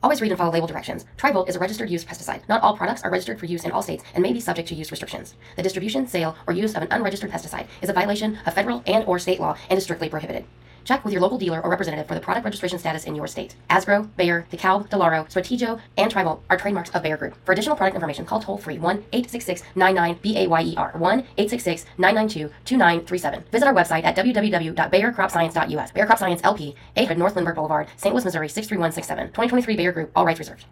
Always read and follow label directions. Trivolt is a registered use pesticide. Not all products are registered for use in all states and may be subject to use restrictions. The distribution, sale, or use of an unregistered pesticide is a violation of federal and or state law and is strictly prohibited. Check with your local dealer or representative for the product registration status in your state. Asgrow, Bayer, DeKalb, Delaro, Stratego, and Trivolt are trademarks of Bayer Group. For additional product information, call toll free 1 866 99 BAYER 1 866 992 2937. Visit our website at www.bayercropscience.us. Bayer Crop Science LP, 800 North Lindbergh Boulevard, St. Louis, Missouri 63167. 2023 Bayer Group, all rights reserved.